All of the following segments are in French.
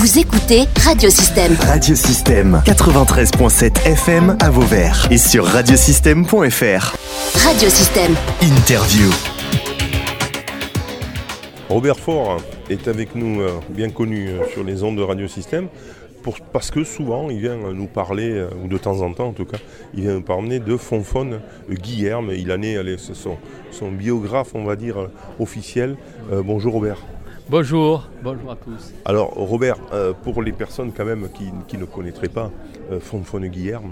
Vous écoutez Radiosystème. Radiosystème 93.7 FM à Vauvert et sur radiosystème.fr. Radiosystème. Interview. Robert Faure est avec nous, euh, bien connu euh, sur les ondes de Radiosystème, pour, parce que souvent il vient nous parler, euh, ou de temps en temps en tout cas, il vient nous parler de Fonfone Guillerme. Il en est, allez, son, son biographe, on va dire, officiel. Euh, bonjour Robert. Bonjour, bonjour à tous. Alors Robert, euh, pour les personnes quand même qui, qui ne connaîtraient pas euh, Fonfone Guillerme,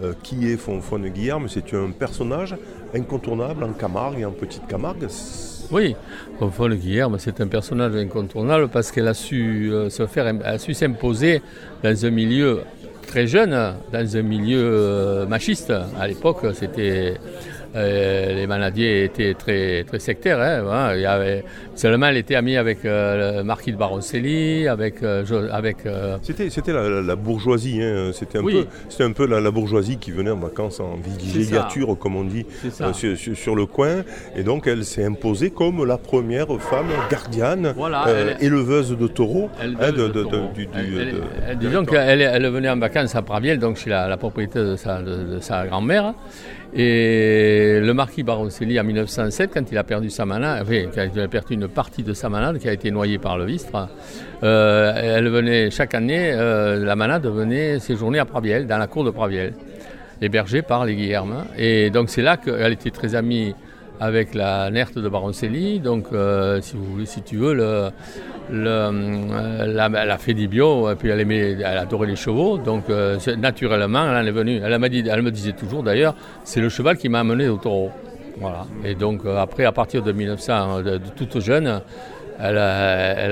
euh, qui est Fonfone Guillerme C'est un personnage incontournable en Camargue et en Petite Camargue? Oui, Fonfone Guillerme, c'est un personnage incontournable parce qu'elle a su euh, se faire, a su s'imposer dans un milieu très jeune, dans un milieu machiste. À l'époque, c'était euh, les manadiers étaient très, très sectaires. hein, voilà. Il y avait, seulement, elle était amie avec euh, le marquis de Baroncelli, avec, euh, avec C'était, c'était la, bourgeoisie, hein. c'était un Oui. peu, un peu la, la bourgeoisie qui venait en vacances en villégiature, comme on dit, sur, sur- sur le coin. Et donc elle s'est imposée comme la première femme gardienne, Voilà, elle- éleveuse de taureaux. Disons qu'elle elle venait en vacances à Praviel, donc chez la, la propriété de sa, de- de sa grand-mère. Et le marquis Baroncelli, en 1907, quand il a perdu sa manade, enfin, quand a perdu une partie de sa manade qui a été noyée par le Vistre, euh, elle venait chaque année, euh, la manade venait séjourner à Praviel, dans la cour de Praviel, hébergée par les Guillermes. Et donc c'est là qu'elle était très amie avec la Nerte de Baroncelli. Donc, euh, si, tu veux, euh, la, elle a fait du bio, et puis elle, aimait, elle adorait les chevaux. Donc, euh, naturellement, elle en est venue. Elle, dit, elle me disait toujours, d'ailleurs, c'est le cheval qui m'a amené au taureau. Voilà. Et donc, après, à partir de 1900, de, de toute jeune, elle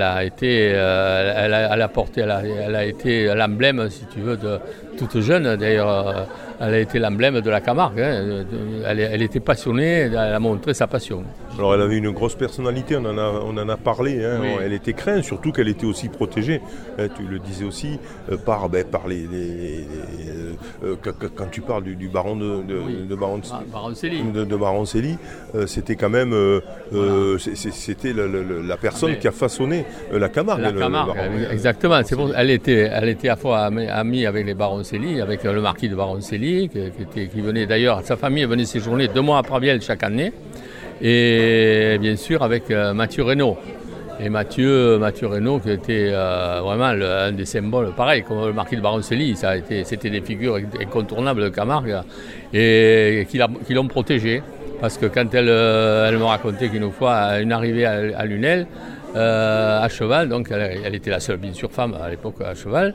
a, été, euh, elle, a, elle a été l'emblème, si tu veux, de toute jeune. D'ailleurs, euh, elle a été l'emblème de la Camargue. hein. Elle était passionnée, elle a montré sa passion. Alors elle avait une grosse personnalité, on en a, on en a parlé, hein. Oui. elle était crainte, surtout qu'elle était aussi protégée, hein, tu le disais aussi, euh, par, ben, par les... les- les- euh, quand, tu parles du, du baron de, de, Oui. de baron Ah, Baroncelli. de, euh, c'était quand même euh, euh, c'était la personne Ah, qui a façonné euh, la Camargue. La le- le Camargue, exactement. C'est elle, était, elle était à la fois amie, avec les Baroncelli, avec euh, le marquis de Baroncelli, qui, qui était- qui venait d'ailleurs, sa famille venait séjourner deux mois à Praviel chaque année, et bien sûr avec euh, Mathieu Reynaud. Et Mathieu, Mathieu Reynaud, qui était euh, vraiment un des symboles, pareil, comme le marquis de Baroncelli, c'était des figures incontournables de Camargue, et qui, l'ont protégé. Parce que quand elle, euh, elle me racontait qu'une fois, une arrivée à Lunel, euh, à cheval, donc elle, était la seule bien sûr femme à l'époque à cheval,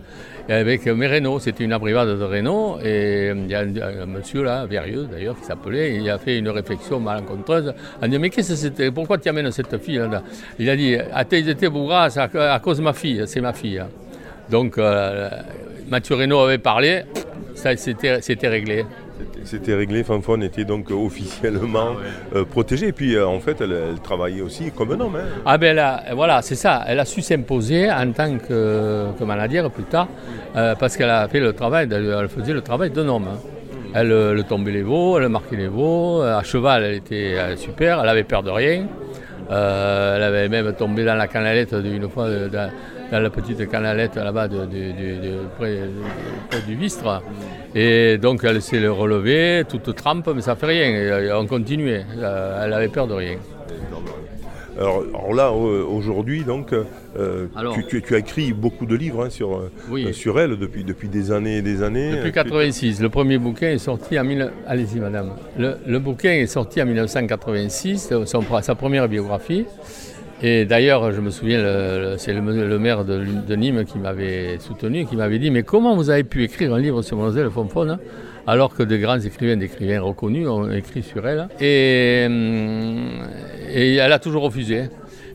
avec mes Renault, c'était une abrivade de Renault, et euh, il y a un, monsieur là, Verrieux d'ailleurs, qui s'appelait, il a fait une réflexion malencontreuse, en disant mais qu'est-ce que c'était, pourquoi tu amènes cette fille là? Il a dit, à tes grâce à, à cause de ma fille, c'est ma fille. hein. Donc euh, Mathieu Renault avait parlé, ça c'était réglé. C'était réglé, Fanfon était donc officiellement Ah euh, protégée. Et puis euh, en fait, elle, elle travaillait aussi comme un homme. hein. Ah ben là, voilà, c'est ça. Elle a su s'imposer en tant que, que manadière plus tard, euh, parce qu'elle a fait le travail, elle faisait le travail d'un homme. hein. Elle, euh, elle tombait les veaux, elle marquait les veaux. euh, À cheval, elle était euh, super, elle avait peur de rien. Euh, elle avait même tombé dans la canalette une fois, euh, dans, la petite canalette là-bas de- près, du Vistre. Et donc elle s'est relevée, toute trempe, mais ça fait rien. Euh, on continuait. Euh, Elle avait peur de rien. Alors, alors là, aujourd'hui, donc, euh, Alors. tu, tu- tu as écrit beaucoup de livres hein, sur, euh, Oui. euh, sur elle depuis, depuis des années et des années. Depuis Euh, 86, le premier bouquin est sorti en... mille- Allez-y, madame. Le, le bouquin est sorti en 1986, son- sa première biographie. Et d'ailleurs, je me souviens, c'est le, le maire de, de Nîmes qui m'avait soutenu, qui m'avait dit Mais comment vous avez pu écrire un livre sur Mademoiselle Fonfone alors que de grands écrivains, d'écrivains reconnus ont écrit sur elle Et, hum, et elle a toujours refusé.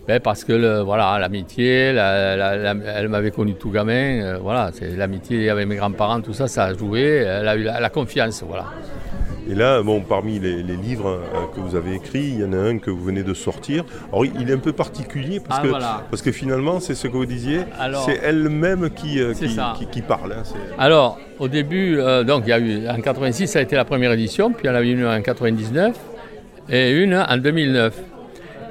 Ben, parce que le- voilà, l'amitié, la- la- la- elle m'avait connu tout gamin, euh, voilà, c'est l'amitié avec mes grands-parents, tout ça, ça a joué. Elle a eu la, confiance, voilà. Et là, bon, parmi les, les livres euh, que vous avez écrits, il y en a un que vous venez de sortir. Alors, il est un peu particulier parce, Ah, que, voilà. parce que finalement, c'est ce que vous disiez, c'est elle-même qui, euh, qui, ça. qui- qui parle. hein, Alors, au début, euh, donc il y a eu en 86, ça a été la première édition, puis il y en a eu une en 99 et une en 2009.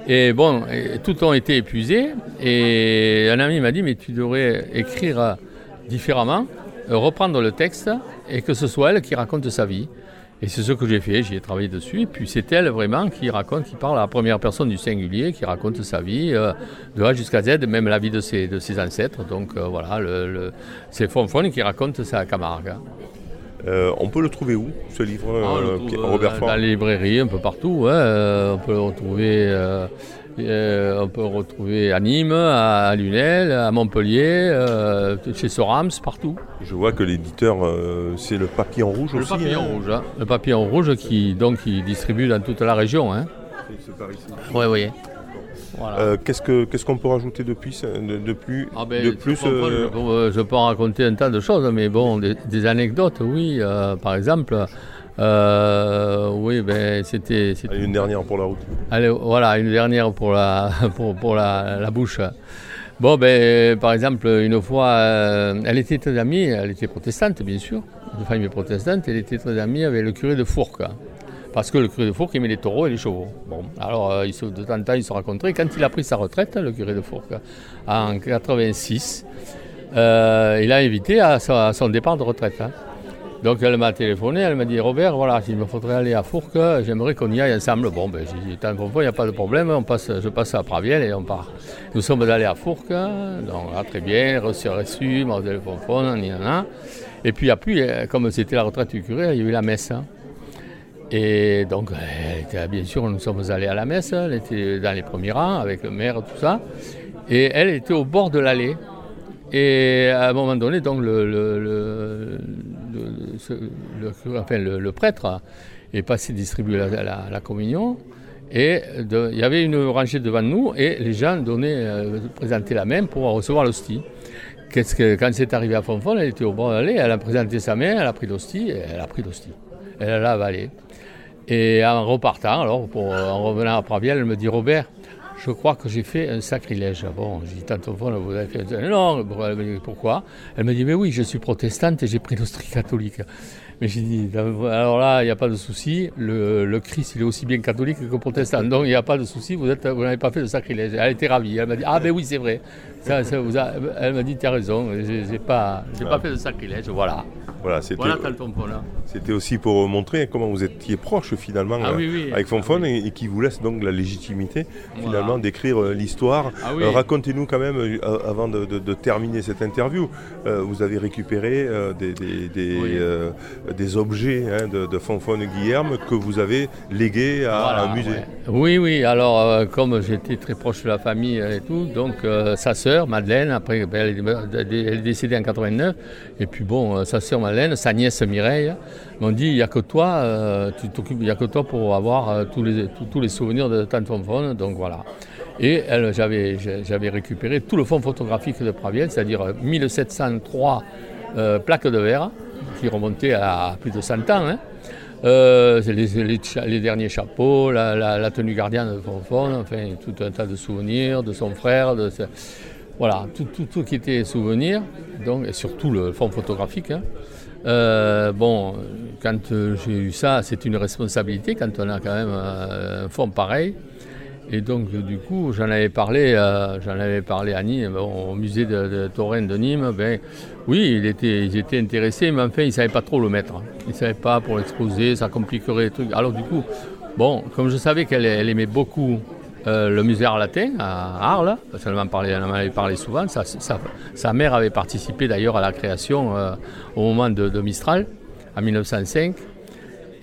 Et bon, tout ont été épuisés. Et un ami m'a dit, mais tu devrais écrire différemment, reprendre le texte et que ce soit elle qui raconte sa vie. Et c'est ce que j'ai fait, j'y ai travaillé dessus. Et puis c'est elle vraiment qui raconte, qui parle à la première personne du singulier, qui raconte sa vie euh, de A jusqu'à Z, même la vie de ses, de ses ancêtres. Donc euh, voilà, c'est Fonfon qui raconte sa Camargue. Euh, on peut le trouver où, ce livre, ah, Robert Ford Dans les librairies, un peu partout. on peut le retrouver euh, on peut retrouver à Nîmes, à Lunel, à Montpellier, euh, chez Sorams, partout. Je vois que l'éditeur, euh, c'est le papillon rouge le aussi. Papillon hein. rouge, hein. Le papillon rouge qui, donc, qui distribue dans toute la région. Hein. C'est par ici. Oui, oui. Qu'est-ce, qu'on peut rajouter depuis, de, plus, ah ben, plus je, peux, en raconter un tas de choses, mais bon, des anecdotes, oui. par exemple, euh, oui, ben c'était. Une dernière pour la route. Allez, voilà, une dernière pour la, pour, pour la, la, bouche. Bon, ben, par exemple, une fois, euh, elle était très amie, elle était protestante, bien sûr, de famille protestante, elle était très amie avec le curé de Fourques. Parce que le curé de Fourques aimait les taureaux et les chevaux. Bon, alors, euh, de temps en temps, ils se rencontraient. Quand il a pris sa retraite, le curé de Fourques, en 86, euh, il a invité à, son départ de retraite. Hein. Donc elle m'a téléphoné, elle m'a dit Robert, voilà, s'il me faudrait aller à Fourques, j'aimerais qu'on y aille ensemble. Bon, ben j'ai dit, tant il n'y a pas de problème, on passe, je passe à Praviel et on part. Nous sommes allés à Fourques, donc là, très bien, reçu, reçu, le Fonfon, y en a. Et puis puis, comme c'était la retraite du curé, il y a eu la messe. Hein. Et donc, bien sûr, nous sommes allés à la messe, elle était dans les premiers rangs avec le maire, tout ça. Et elle était au bord de l'allée. Et à un moment donné, donc le, le, prêtre est passé distribuer la, communion. Et il y avait une rangée devant nous et les gens donnaient, euh, présentaient la main pour recevoir l'hostie. Quand c'est arrivé à Fonfon, elle était au bord de l'allée, elle a présenté sa main, elle a pris l'hostie, elle a pris l'hostie. Elle l'a avalée. Et en repartant, alors, en revenant à Praviel, elle me dit Robert, je crois que j'ai fait un sacrilège. Bon, j'ai dit, tante vous avez fait un... Non, pourquoi? Elle me dit, mais oui, je suis protestante et j'ai pris l'Austrie catholique. Mais j'ai dit, alors là, il n'y a pas de souci, le, Christ, il est aussi bien catholique que protestant, donc il n'y a pas de souci, vous n'avez pas fait de sacrilège. Elle était ravie, elle m'a dit, ah ben oui, c'est vrai. elle m'a dit, tu as raison, j'ai pas, pas fait de sacrilège, voilà. Voilà, c'était aussi pour montrer comment vous étiez proche finalement ah euh, avec Fonfon et, qui vous laisse donc la légitimité finalement d'écrire euh, l'histoire. Ah euh, racontez-nous quand même, avant de, terminer cette interview, vous avez récupéré des, des, objets hein, de, de Guillerme que vous avez légués à un musée. Oui, oui, alors comme j'étais très proche de la famille et tout, donc sa sœur Madeleine, après ben, elle, est décédée en 89, et puis bon, sa sœur sa nièce Mireille, m'ont dit il n'y a que toi, euh, tu t'occupes, il a que toi pour avoir euh, tous, les, tous, les souvenirs de Tante Fonfon. Donc voilà. Et j'avais, j'avais récupéré tout le fond photographique de Praviel, c'est-à-dire 1703 euh, plaques de verre qui remontaient à plus de 100 ans. Hein. les, derniers chapeaux, la, tenue gardienne de Fonfon, enfin tout un tas de souvenirs de son frère. De, voilà, tout, tout, qui était souvenir, donc, et surtout le fond photographique. Hein. Euh, bon, quand euh, j'ai eu ça, c'est une responsabilité quand on a quand même euh, un fonds pareil. Et donc, du coup, j'en avais parlé, j'en avais parlé à Nîmes, au musée de, de de Nîmes. Ben, oui, ils étaient intéressés, mais enfin, ils ne savaient pas trop le mettre. Ils ne savaient pas pour l'exposer, ça compliquerait les trucs. Alors, du coup, bon, comme je savais qu'elle aimait beaucoup euh, le musée Arlatin à Arles, parce qu'elle m'en avait parlé souvent. Sa, mère avait participé d'ailleurs à la création euh, au moment de, Mistral, en 1905.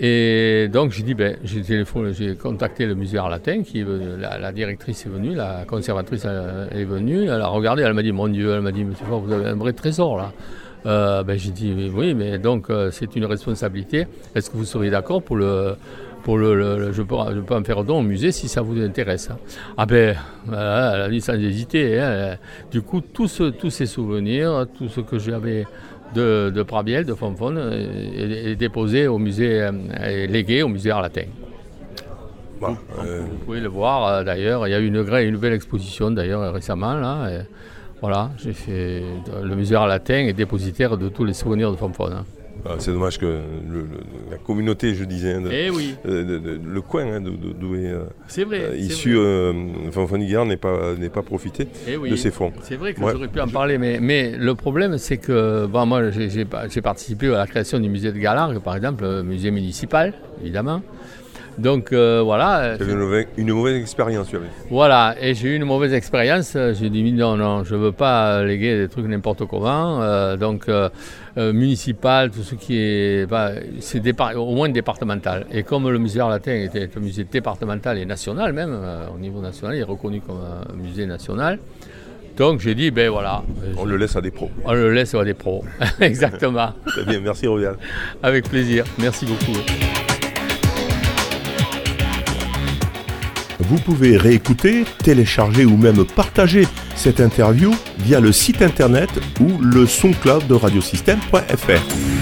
Et donc j'ai dit, ben, j'ai j'ai contacté le musée Arlatin, qui la, directrice est venue, la conservatrice euh, est venue, elle a regardé, elle m'a dit, mon Dieu, elle m'a dit, monsieur vous avez un vrai trésor là. ben, j'ai dit, oui, mais donc c'est une responsabilité. Est-ce que vous seriez d'accord pour le pour le, je, peux, je, peux, en faire don au musée si ça vous intéresse. Hein. Ah ben, elle a dit sans hésiter. Hein. Du coup, tous ces souvenirs, tout ce que j'avais de, de Prabiel, de Fonfon, est, déposé au musée, euh, est légué au musée Arlatin. Vous, pouvez le voir euh, d'ailleurs. Il y a eu une, une nouvelle exposition d'ailleurs récemment. Là, voilà, j'ai fait. Le musée Arlatin est dépositaire de tous les souvenirs de Fonfon. Hein. Ah, c'est dommage que le- le- la communauté, je disais, hein, de- Eh oui, de- de- le coin hein, d'où est euh, vrai. euh, issu euh, Fanfani Guerre n'est pas, n'est pas profité Eh oui. de ces fonds. C'est vrai que Ouais. j'aurais pu en parler, mais, mais le problème, c'est que bon, moi, j'ai participé à la création du musée de Galargue, par exemple, euh, musée municipal, évidemment. Donc euh, voilà, Tu avais une mauvaise, une mauvaise expérience, tu avais. voilà, et j'ai eu une mauvaise expérience. J'ai dit non, non, je veux pas léguer des trucs n'importe comment. Euh, donc euh, euh, municipal, tout ce qui est, bah, c'est au moins départemental. Et comme le musée Arlatin était un musée départemental et national même, euh, au niveau national, il est reconnu comme un musée national. Donc j'ai dit, ben voilà, On le laisse à des pros. on le laisse à des pros. Exactement. Très bien, merci Rovial. Avec plaisir. Merci beaucoup. Vous pouvez réécouter, télécharger ou même partager cette interview via le site internet ou le SoundCloud de radiosystème.fr.